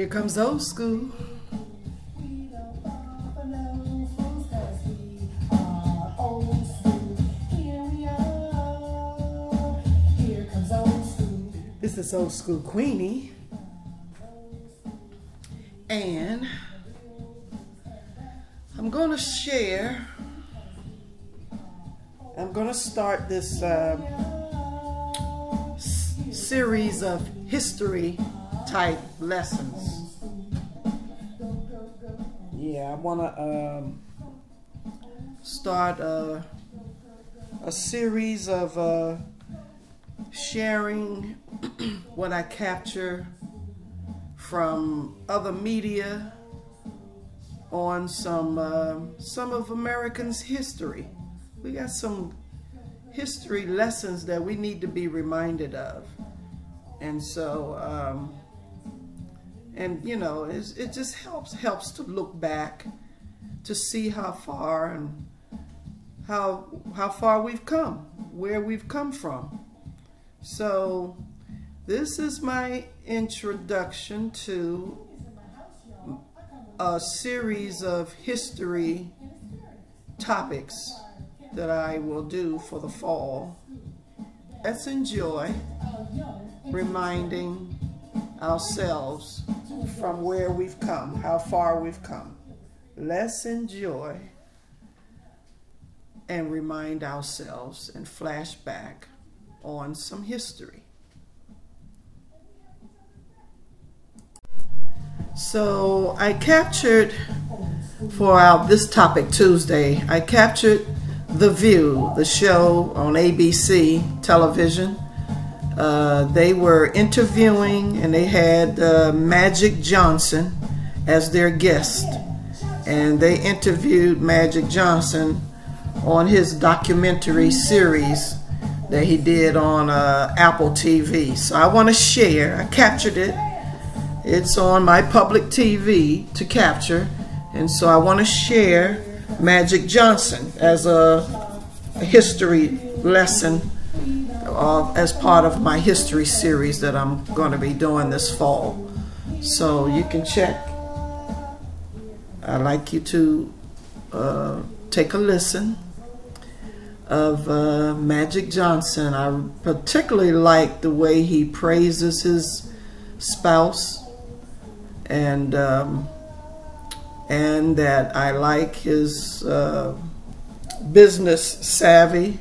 Here comes old school. This is old school Queenie. And I'm going to share, I'm going to start this uh, series of history type lessons. I want to um, start a, a series of uh, sharing what I capture from other media on some uh, some of Americans' history. We got some history lessons that we need to be reminded of, and so um, and you know it just helps helps to look back to see how far and how how far we've come, where we've come from. So this is my introduction to a series of history topics that I will do for the fall. Let's enjoy reminding ourselves from where we've come, how far we've come. Let's enjoy and remind ourselves and flash back on some history. So I captured for our this topic Tuesday. I captured The View, the show on ABC television. Uh, they were interviewing and they had uh, Magic Johnson as their guest, and they interviewed Magic Johnson on his documentary series that he did on uh, Apple TV. So I want to share. I captured it. It's on my public TV to capture, and so I want to share Magic Johnson as a, a history lesson uh, as part of my history series that I'm going to be doing this fall. So you can check. I'd like you to uh, take a listen of uh, Magic Johnson. I particularly like the way he praises his spouse, and um, and that I like his uh, business savvy,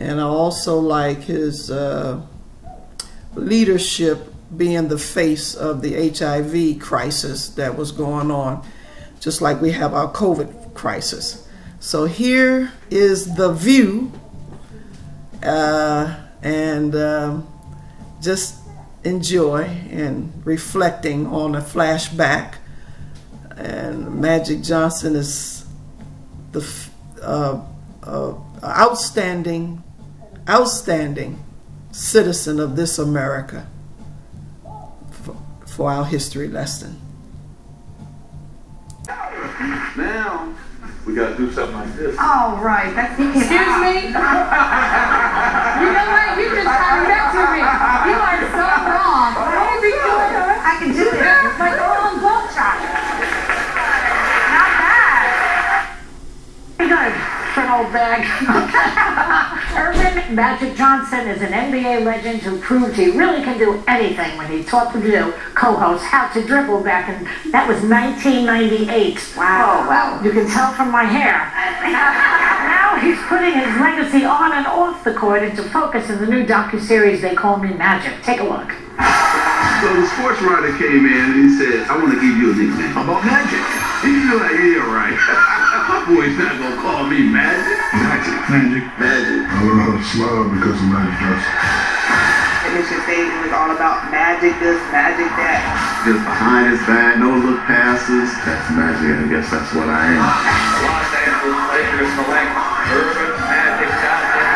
and I also like his uh, leadership being the face of the HIV crisis that was going on, just like we have our COVID crisis. So here is the view, uh, and um, just enjoy and reflecting on a flashback. And Magic Johnson is the uh, uh, outstanding, outstanding citizen of this America for, for our history lesson. Now we gotta do something like this. All right, that's Excuse me? You know what? You just turned that to me. You are so wrong. Oh, what are you doing? I can do it. Like a long boat shot. Not bad. Pretty good for an old bag. Earvin Magic Johnson is an NBA legend who proved he really can do anything when he taught the View co-host how to dribble back in, that was 1998. Wow. Oh, well, you can tell from my hair. now he's putting his legacy on and off the court into focus in the new docu-series They Call Me Magic. Take a look. So the sports writer came in and he said, I want to give you a nickname. How about Magic? And you're like, yeah, right. My boy's not going to call me Magic. Magic. Magic. Magic. I learned how to smile because of Magic Johnson. And it should say it was all about magic this, magic that. Just behind his back, no look passes. That's magic, and I guess that's what I am. Los Angeles Lakers select Earvin Magic Johnson.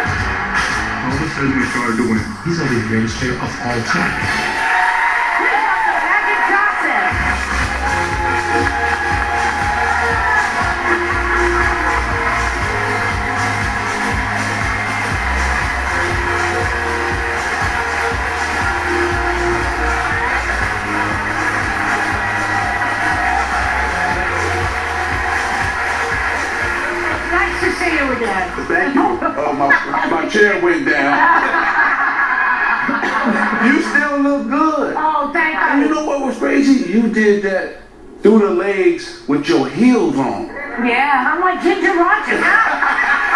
All of a sudden we started doing, He's gonna the greatest player of all time. Thank you. Oh, my, my chair went down. you still look good. Oh, thank And you you. know what was crazy? You did that through the legs with your heels on. Yeah. I'm like Ginger Rogers.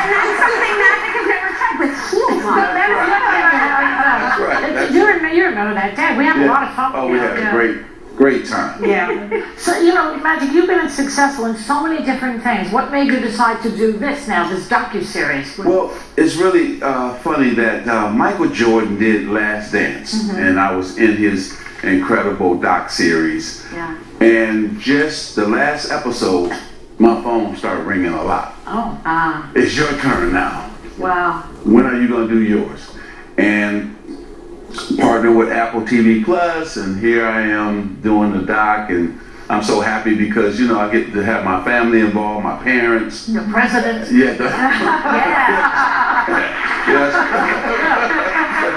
And that's something Magic has never tried with heels on. That's right. what- uh, That's You remember, you remember that day? We had a lot of fun. Oh, we had Yeah. a great, great time. Yeah. So, you know, Magic, you've been successful in so many different things. What made you decide to do this now, this docu-series? Well, it's really uh, funny that uh, Michael Jordan did Last Dance, Mm-hmm. and I was in his incredible doc series. Yeah. And just the last episode, my phone started ringing a lot. Oh, ah, It's your turn now. wow. When are you going to do yours? And partner with Apple TV Plus, and here I am doing the doc, and I'm so happy because you know I get to have my family involved, my parents. The president. Yeah, the, Yeah. yes.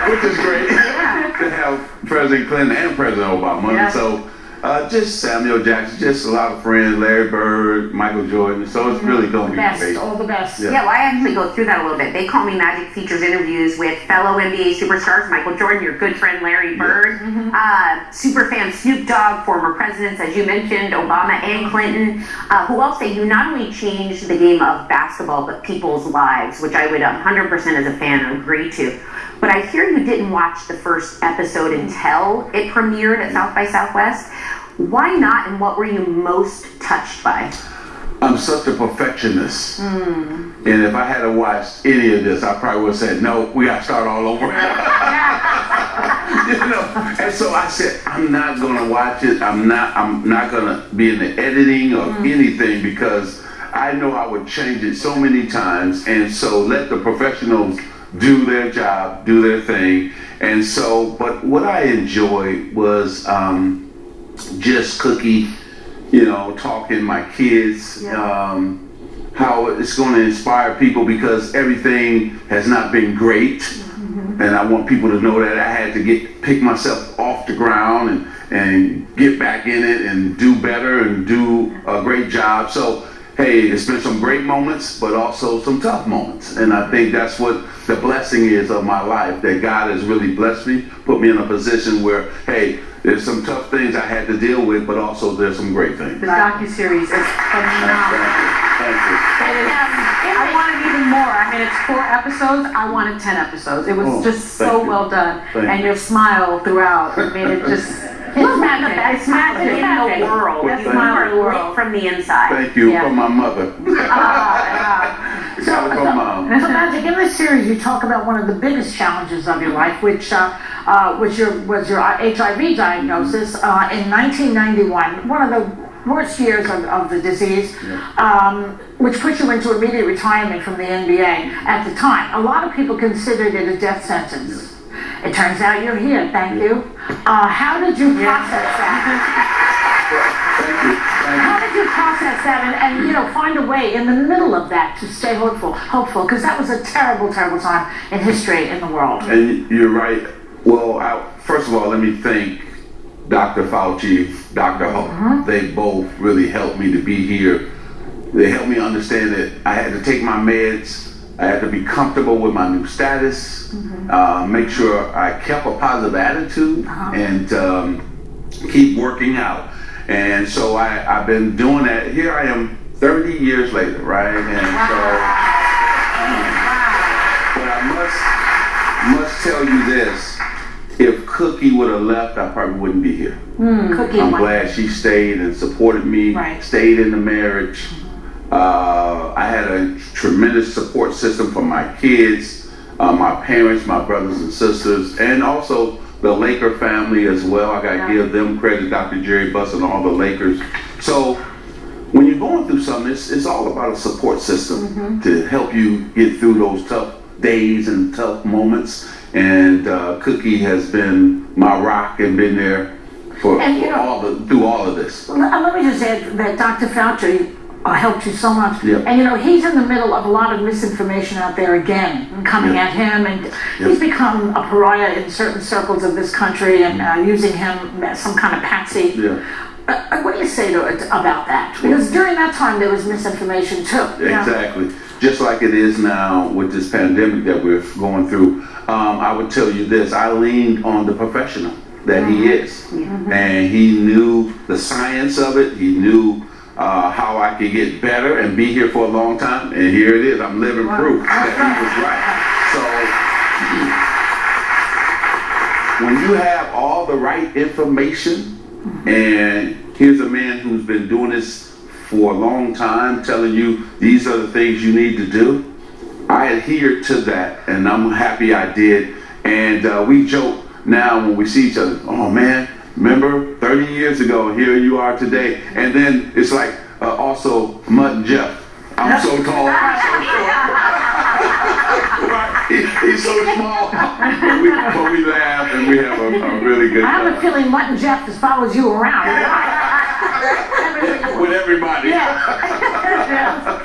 which is great to have President Clinton and President Obama. Yeah. So uh, just Samuel Jackson, just a lot of friends, Larry Bird, Michael Jordan. So it's really going to be Best, great. all the best. Yeah. Yeah, well, I actually go through that a little bit. They call me Magic features interviews with fellow NBA superstars, Michael Jordan, your good friend Larry Bird, uh, super fan Snoop Dogg, former presidents, as you mentioned, Obama and Clinton, uh, who all say you not only changed the game of basketball, but people's lives, which I would 100% as a fan agree to. But I hear you didn't watch the first episode until it premiered at South by Southwest. Why not, and what were you most touched by? I'm such a perfectionist. Hmm. And if I had a watched any of this, I probably would have said, no, we got to start all over. you know, and so I said, I'm not going to watch it. I'm not, I'm not going to be in the editing or hmm. anything because I know I would change it so many times. And so let the professionals do their job, do their thing. And so, but what I enjoyed was um, just Cookie, you know, talking my kids, um, how it's going to inspire people because everything has not been great. And I want people to know that I had to get pick myself off the ground and, and get back in it and do better and do a great job. So, hey, it's been some great moments, but also some tough moments. And I think that's what the blessing is of my life that God has really blessed me, put me in a position where, hey, there's some tough things I had to deal with, but also there's some great things. The docu-series is Thank you. Thank you. It is- um, I wanted even more. I mean, it's four episodes. I wanted ten episodes. It was Oh, just so you. well done. Thank and you. your smile throughout made it just. It's magic. It's magic in the world. That's Thank my you. world. From the inside. Thank you Yeah. from my mother. Ah, Got it from mom. So, Magic, in this series, you talk about one of the biggest challenges of your life, which uh, uh, was your was your HIV diagnosis uh, in 1991. One of the worst years of, of the disease, um, which put you into immediate retirement from the NBA at the time. A lot of people considered it a death sentence. It turns out you're here. Thank you. Uh, how did you process that? Thank you. Thank How did you process that and, and you know find a way in the middle of that to stay hopeful, hopeful? Because that was a terrible, terrible time in history in the world. And you're right. Well, I, first of all, let me thank Dr. Fauci, Dr. Ho. They both really helped me to be here. They helped me understand that I had to take my meds. I had to be comfortable with my new status. Uh, make sure I kept a positive attitude and um, keep working out. And so I, I've been doing that. Here I am 30 years later, right? And so. But I must must tell you this: if Cookie would have left, I probably wouldn't be here. Cookie. I'm glad she stayed and supported me, Right. stayed in the marriage. Uh, I had a tremendous support system for my kids, uh, my parents, my brothers and sisters, and also the Laker family as well. I got to give them credit, Dr. Jerry Buss and all the Lakers. So when you're going through something, it's, it's all about a support system to help you get through those tough days and tough moments. And uh, Cookie has been my rock and been there for, And, for know- all the through all of this. Let let me just add that Dr. Fauci uh, helped you so much. Yep. And you know, he's in the middle of a lot of misinformation out there again, coming Yep. at him, and he's become a pariah in certain circles of this country and uh, using him as some kind of patsy. Yeah. uh, what do you say to, it about that? Because during that time there was misinformation too. Exactly. Just like it is now with this pandemic that we're going through. Um, I would tell you this I leaned on the professional that he is. And he knew the science of it, he knew uh, how I can get better and be here for a long time. And here it is. I'm living proof that he was right. So when you have all the right information, and here's a man who's been doing this for a long time, telling you these are the things you need to do. I adhered to that, and I'm happy I did. And uh, we joke now when we see each other. Oh man, remember 30 years ago? Here you are today. And then it's like uh, also Mutt and Jeff. I'm so tall. I'm so short. Right? He- he's so small, but we, but we laugh and we have a, a really good I have a feeling Mutt and Jeff just follows you around. with everybody.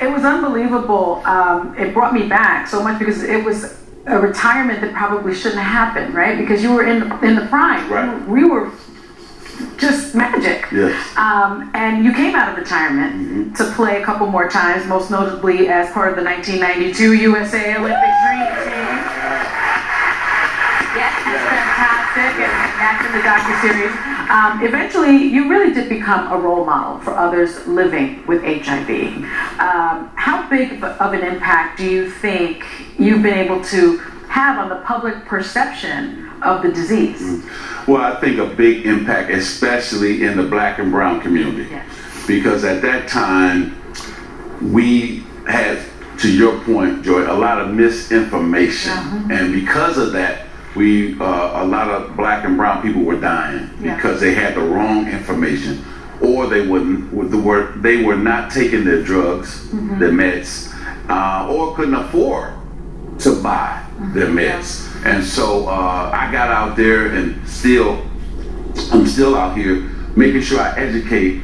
It was unbelievable. Um, it brought me back so much because it was a retirement that probably shouldn't have happened, right? Because you were in the, in the prime. Right. We were just magic. Yes. Um, and you came out of retirement to play a couple more times, most notably as part of the 1992 USA Olympic Dream Team. Yes, that's fantastic, and that's in the docu-series. Um, eventually, you really did become a role model for others living with HIV. Um, how big of an impact do you think you've been able to have on the public perception of the disease? Well, I think a big impact, especially in the black and brown community. Yes. Because at that time, we had, to your point, Joy, a lot of misinformation. And because of that, we, uh, a lot of black and brown people were dying Yeah. because they had the wrong information or they wouldn't, word, they were not taking their drugs, their meds, uh, or couldn't afford to buy their meds. And so uh, I got out there and still, I'm still out here making sure I educate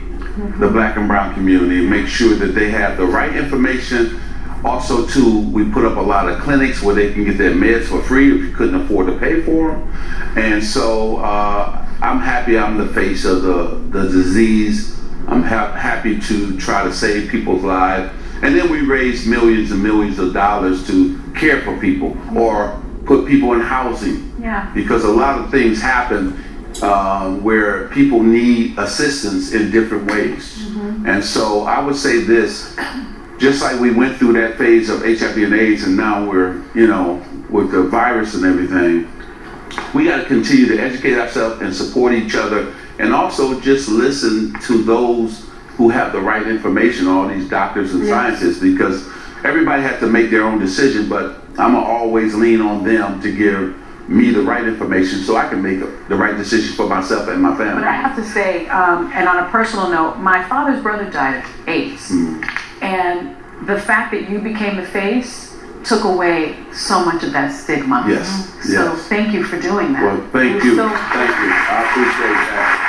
the black and brown community make sure that they have the right information. Also, too, we put up a lot of clinics where they can get their meds for free if you couldn't afford to pay for them. And so uh, I'm happy I'm the face of the, the disease. I'm ha- happy to try to save people's lives. And then we raise millions and millions of dollars to care for people or put people in housing Yeah. because a lot of things happen um, where people need assistance in different ways. And so I would say this just like we went through that phase of HIV and AIDS, and now we're, you know, with the virus and everything, we got to continue to educate ourselves and support each other, and also just listen to those who have the right information, all these doctors and scientists, because everybody has to make their own decision, but I'm gonna always lean on them to give me the right information so I can make the right decision for myself and my family. But I have to say, um, and on a personal note, my father's brother died of AIDS. And the fact that you became the face took away so much of that stigma. Yes, So yes. thank you for doing that. Well, thank We're you, so- thank you. I appreciate that.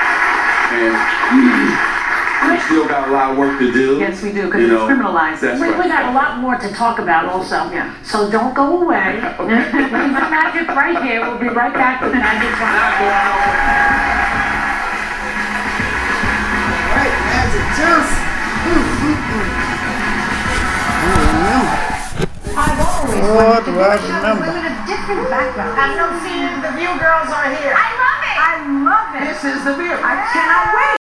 And we still got a lot of work to do. Yes, we do, because You it's know, criminalized. That's We, we right. got a lot more to talk about also. Yeah. So don't go away. Leave the magic right here. We'll be right back with Magic Johnson. Right, Magic Johnson. I remember. I've always Oh, wanted to do do I a show remember. with a different background. I know seeing the View girls are here. I love it. I love it. This is the view. I cannot wait.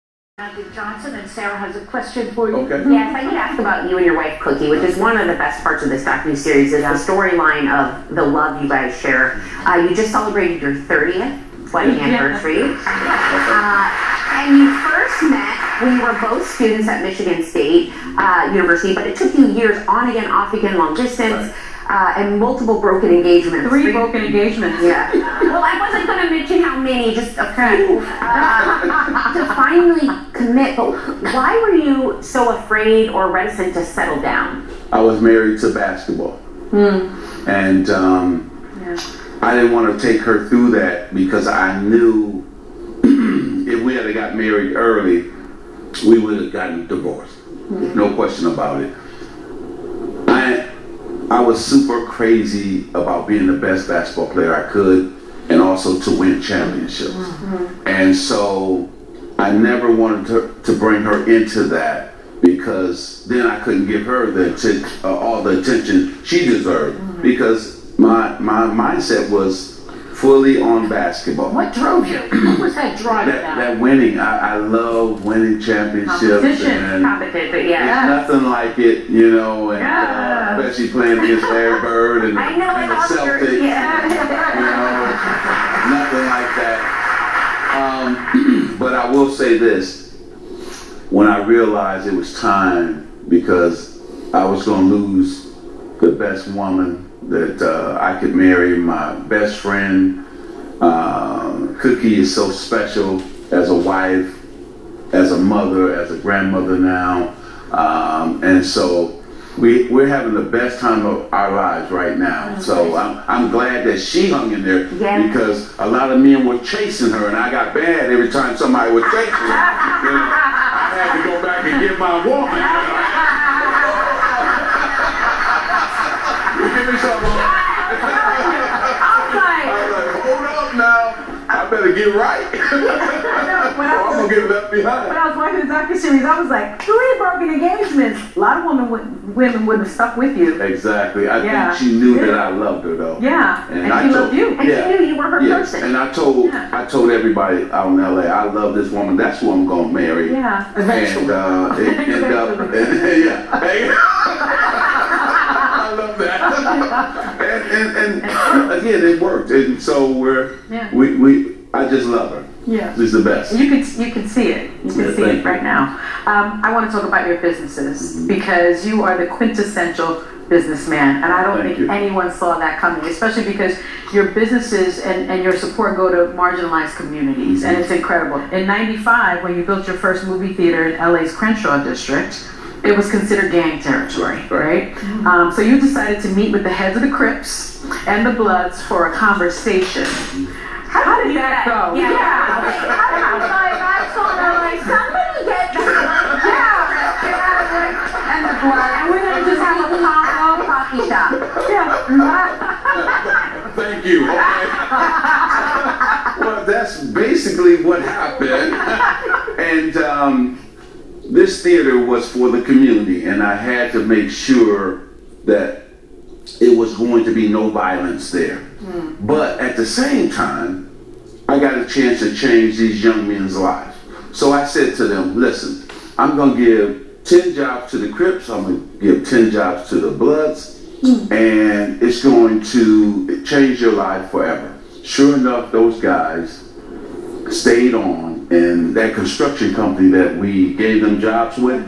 Johnson and Sarah has a question for you. Okay. Yes, I need to ask about you and your wife Cookie, which is one of the best parts of this docu series is the storyline of the love you guys share. Uh, you just celebrated your 30th wedding anniversary. Uh, and you first met when you were both students at Michigan State uh, University, but it took you years on again, off again, long distance, uh, and multiple broken engagements. Three broken engagements. Yeah. Well, I wasn't going to mention how many, just a few. Uh, to finally commit, but why were you so afraid or reticent to settle down? I was married to basketball. Hmm. And um, I didn't want to take her through that because I knew if we had got married early, we would have gotten divorced. Hmm. No question about it. I I was super crazy about being the best basketball player I could and also to win championships. Mm-hmm. And so I never wanted to, to bring her into that because then I couldn't give her the uh, all the attention she deserved because my my mindset was fully on basketball. What drove you? What was that drive That, about? that winning, I, I love winning championships Competition, and Competition, there's yeah. nothing like it, you know, and Yeah. uh, especially playing against Larry Bird and, I know, and the Celtics. yeah. You know, nothing like that. Um, I will say this: when I realized it was time, because I was going to lose the best woman that uh, I could marry, my best friend. Uh, Cookie is so special as a wife, as a mother, as a grandmother now, um, and so we we're having the best time of our lives right now. So I'm I'm glad that she hung in there Yeah. because a lot of men were chasing her, and I got bad every time somebody was chasing her. You know, I had to go back and get my woman. Give me some. I was like, hold up now. I better get right. or I'm gonna get left behind. When I was watching the docu-series, I was like, three broken engagements. A lot of women would, women would have stuck with you. Exactly. I Yeah. think she knew that I loved her though. Yeah, and I she told- loved you. And she knew you were her yeah. person. And I told Yeah. I told everybody out in LA, I love this woman. That's who I'm gonna marry. Yeah. Eventually. And uh, it ended up, yeah. Hey. I love that. and, and, and again, it worked. And so we're Yeah. we, we I just love her. Yeah. She's the best. You can you can see it. You can Yeah, see thank it right you. now. Um, I want to talk about your businesses because you are the quintessential businessman, and I don't Thank think you. anyone saw that coming. Especially because your businesses and, and your support go to marginalized communities, and it's incredible. In '95, when you built your first movie theater in LA's Crenshaw district. It was considered gang territory, right? Um, so you decided to meet with the heads of the Crips and the Bloods for a conversation. How did that go? Yeah. I was like, I saw that, like, somebody get and the blood, and we're gonna just have a pop Coffee shop. Thank you. Okay. well, that's basically what happened. and um, this theater was for the community, and I had to make sure that it was going to be no violence there. But at the same time, I got a chance to change these young men's lives. So I said to them, listen, I'm going to give 10 jobs to the Crips, I'm going to give 10 jobs to the Bloods, and it's going to change your life forever. Sure enough, those guys stayed on, and that construction company that we gave them jobs with,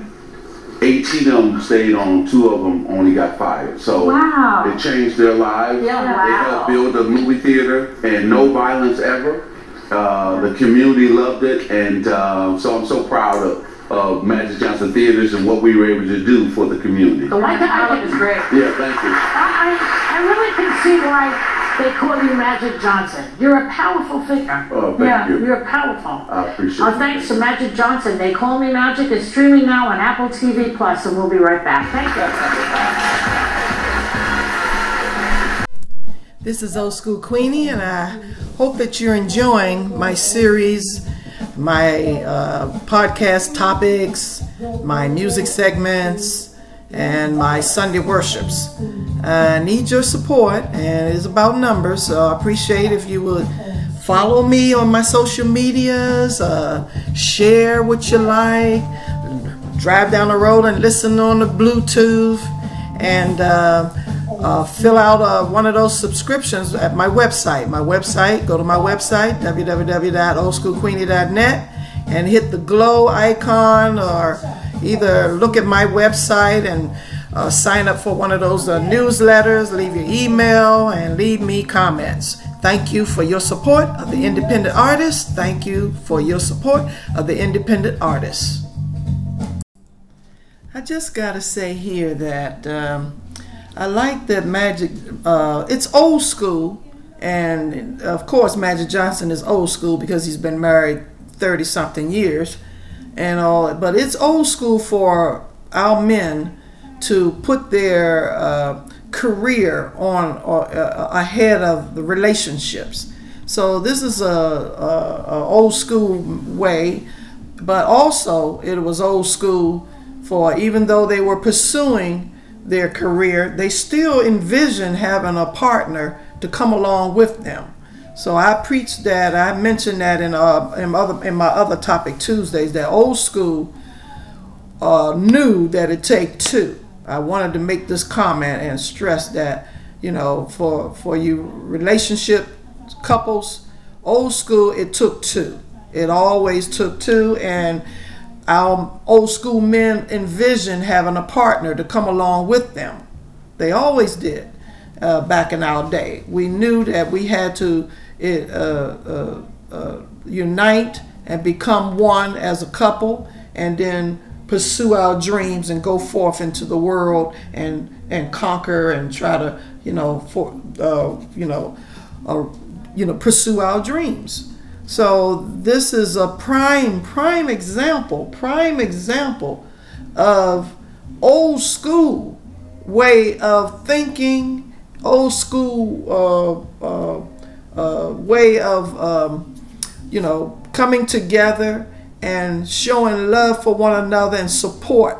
18 of them stayed on, two of them only got fired. So Wow. it changed their lives. Yeah, wow. They helped build a movie theater and no violence ever. Uh, the community loved it, and uh, so I'm so proud of, of Magic Johnson Theaters and what we were able to do for the community. The white pilot is great. Yeah, thank you. I, I, I really can see why they call you Magic Johnson. You're a powerful figure. Oh, thank yeah, you. you're powerful. I appreciate Uh, it. thanks to Magic Johnson. They Call Me Magic is streaming now on Apple TV Plus, and we'll be right back. Thank you. This is Old School Queenie, and I hope that you're enjoying my series, my uh, podcast topics, my music segments, and my Sunday worships. I need your support, and it's about numbers, so I appreciate if you would follow me on my social medias, uh, share what you like, drive down the road and listen on the Bluetooth, and uh, uh, fill out uh, one of those subscriptions at my website. My website, go to my website, www.oldschoolqueenie.net, and hit the glow icon, or either look at my website and uh, sign up for one of those uh, newsletters, leave your email, and leave me comments. Thank you for your support of the independent artists. Thank you for your support of the independent artists. I just gotta say here that um, I like that Magic. Uh, it's old school, and of course Magic Johnson is old school because he's been married thirty something years, and all. But it's old school for our men to put their uh, career on or, uh, ahead of the relationships. So this is a, a, a old school way but also it was old school for even though they were pursuing their career, they still envision having a partner to come along with them. So I preached that. I mentioned that in uh in other in my other topic Tuesdays that old school uh, knew that it take two. I wanted to make this comment and stress that you know for for you relationship couples, old school it took two. It always took two, and our old school men envision having a partner to come along with them. They always did uh, back in our day. We knew that we had to uh, uh, uh, unite and become one as a couple, and then pursue our dreams and go forth into the world and and conquer and try to you know for uh, you know uh, you know pursue our dreams. So this is a prime prime example prime example of old school way of thinking, old school uh, uh, uh, way of um, you know coming together and showing love for one another and support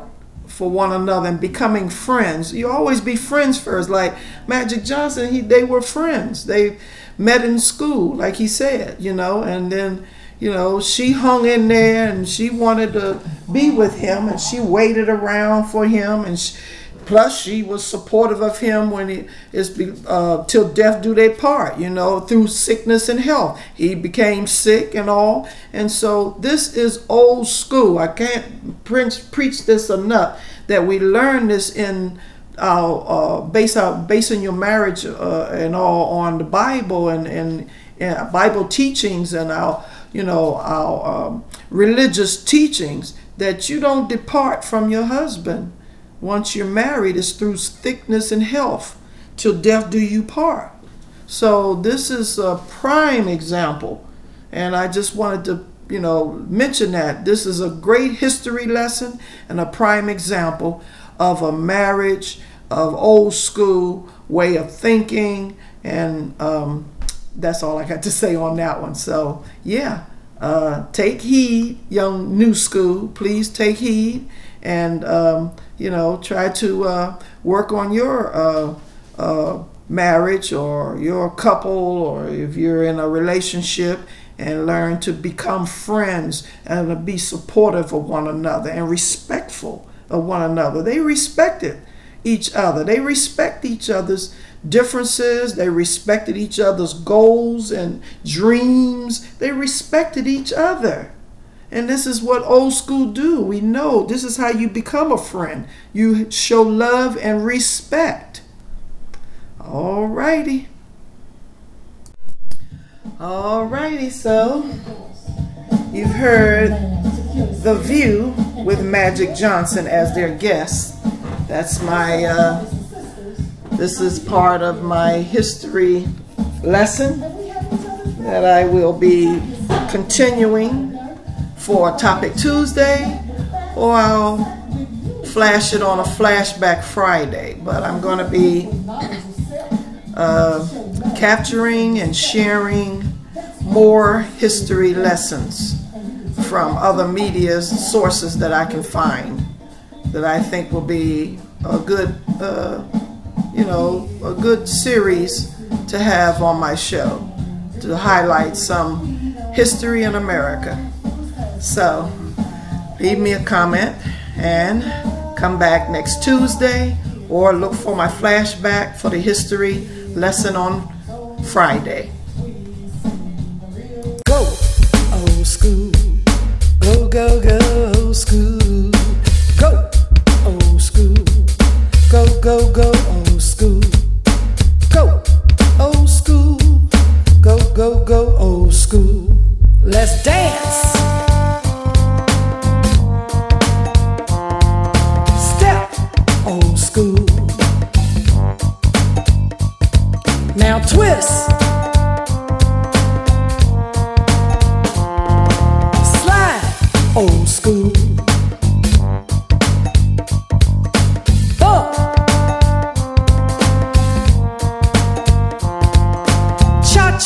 for one another and becoming friends. You always be friends first. Like Magic Johnson, he they were friends. They met in school, like he said, you know, and then you know she hung in there and she wanted to be with him and she waited around for him and she, plus she was supportive of him when he is uh, till death do they part you know through sickness and health. He became sick and all. And so this is old school. I can't preach this enough that we learn this in our uh, base out basing your marriage uh, and all on the bible and, and, and bible teachings and our you know our um, religious teachings that you don't depart from your husband. Once you're married is through thickness and health. Till death do you part. So this is a prime example. And i just wanted to you know mention that. This is a great history lesson and a prime example of a marriage of old school way of thinking and um, that's all i got to say on that one. So yeah uh, take heed young new school please take heed and um, you know try to uh, work on your uh, uh, marriage or your couple or if you're in a relationship and learn to become friends and to be supportive of one another and respectful of one another they respected each other they respect each other's differences they respected each other's goals and dreams they respected each other and this is what old school do. We know this is how you become a friend. You show love and respect. All righty. All righty, so you've heard The View with Magic Johnson as their guest. That's my, uh, this is part of my history lesson that I will be continuing for Topic Tuesday, or I'll flash it on a Flashback Friday. But I'm going to be uh, capturing and sharing more history lessons from other media sources that I can find that I think will be a good, uh, you know, a good series to have on my show to highlight some history in America. So leave me a comment and come back next Tuesday or look for my flashback for the history lesson on Friday. Go, go,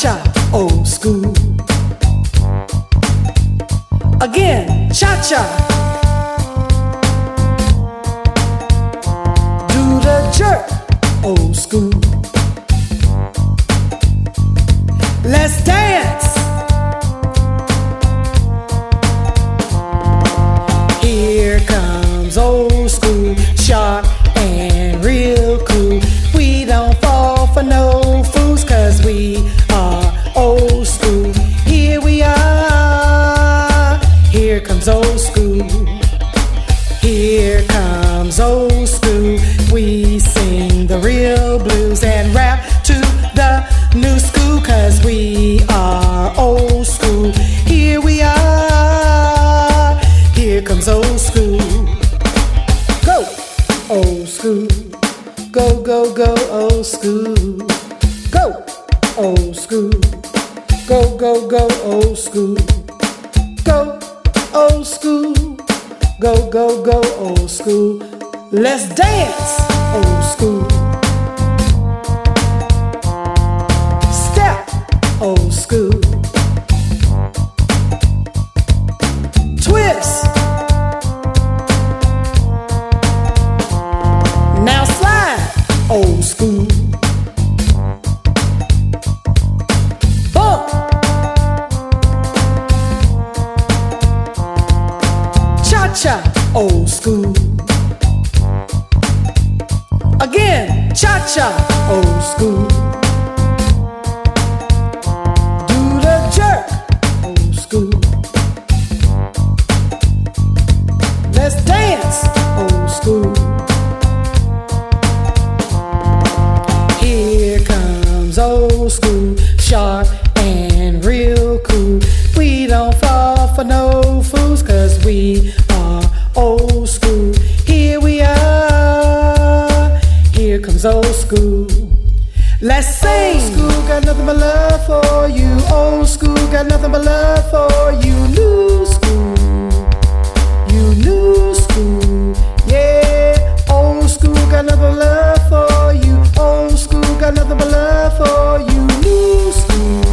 Cha old school. Again, Cha cha. Do the jerk, old school. Let's dance. School. Go, go, go, old school. Let's dance, old school. Here old school. Let's sing. Old school got nothing but love for you. Old school got nothing but love for you. New school, you new school, yeah. Old school got nothing but love for you. Old school got nothing but love for you. New school,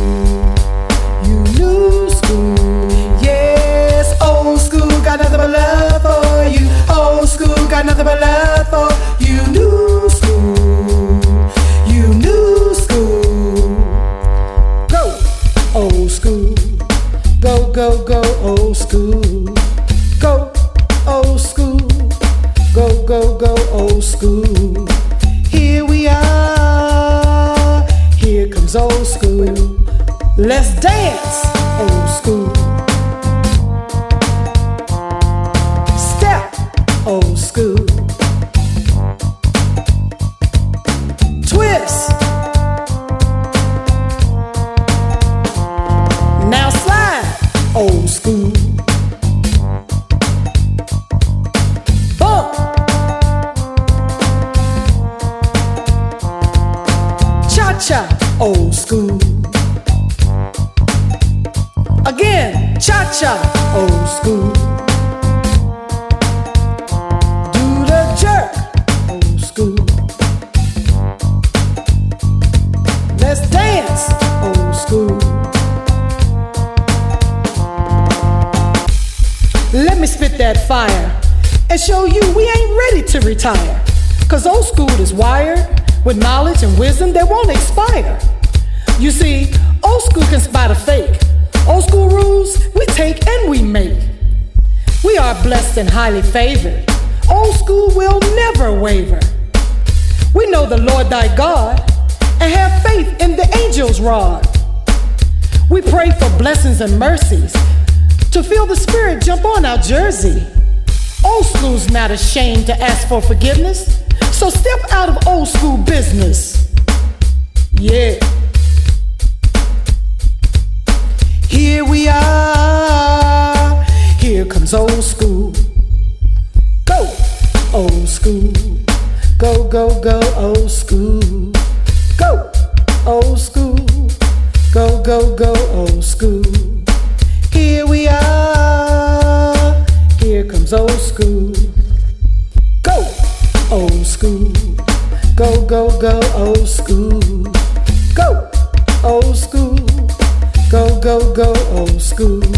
retire. Cause old school is wired with knowledge and wisdom that won't expire. You see, old school can spot a fake. Old school rules we take and we make. We are blessed and highly favored. Old school will never waver. We know the Lord thy God and have faith in the angel's rod. We pray for blessings and mercies to feel the spirit jump on our jersey. Not ashamed to ask for forgiveness, so step out of old school business. Yeah. Here we are. Here comes old school. Go, old school. Go, go, go, old school. Go, old school. Go, go, go, old school. Here we are. Here comes old school. Go, go, old school. Go, old school. Go, go, go, old school.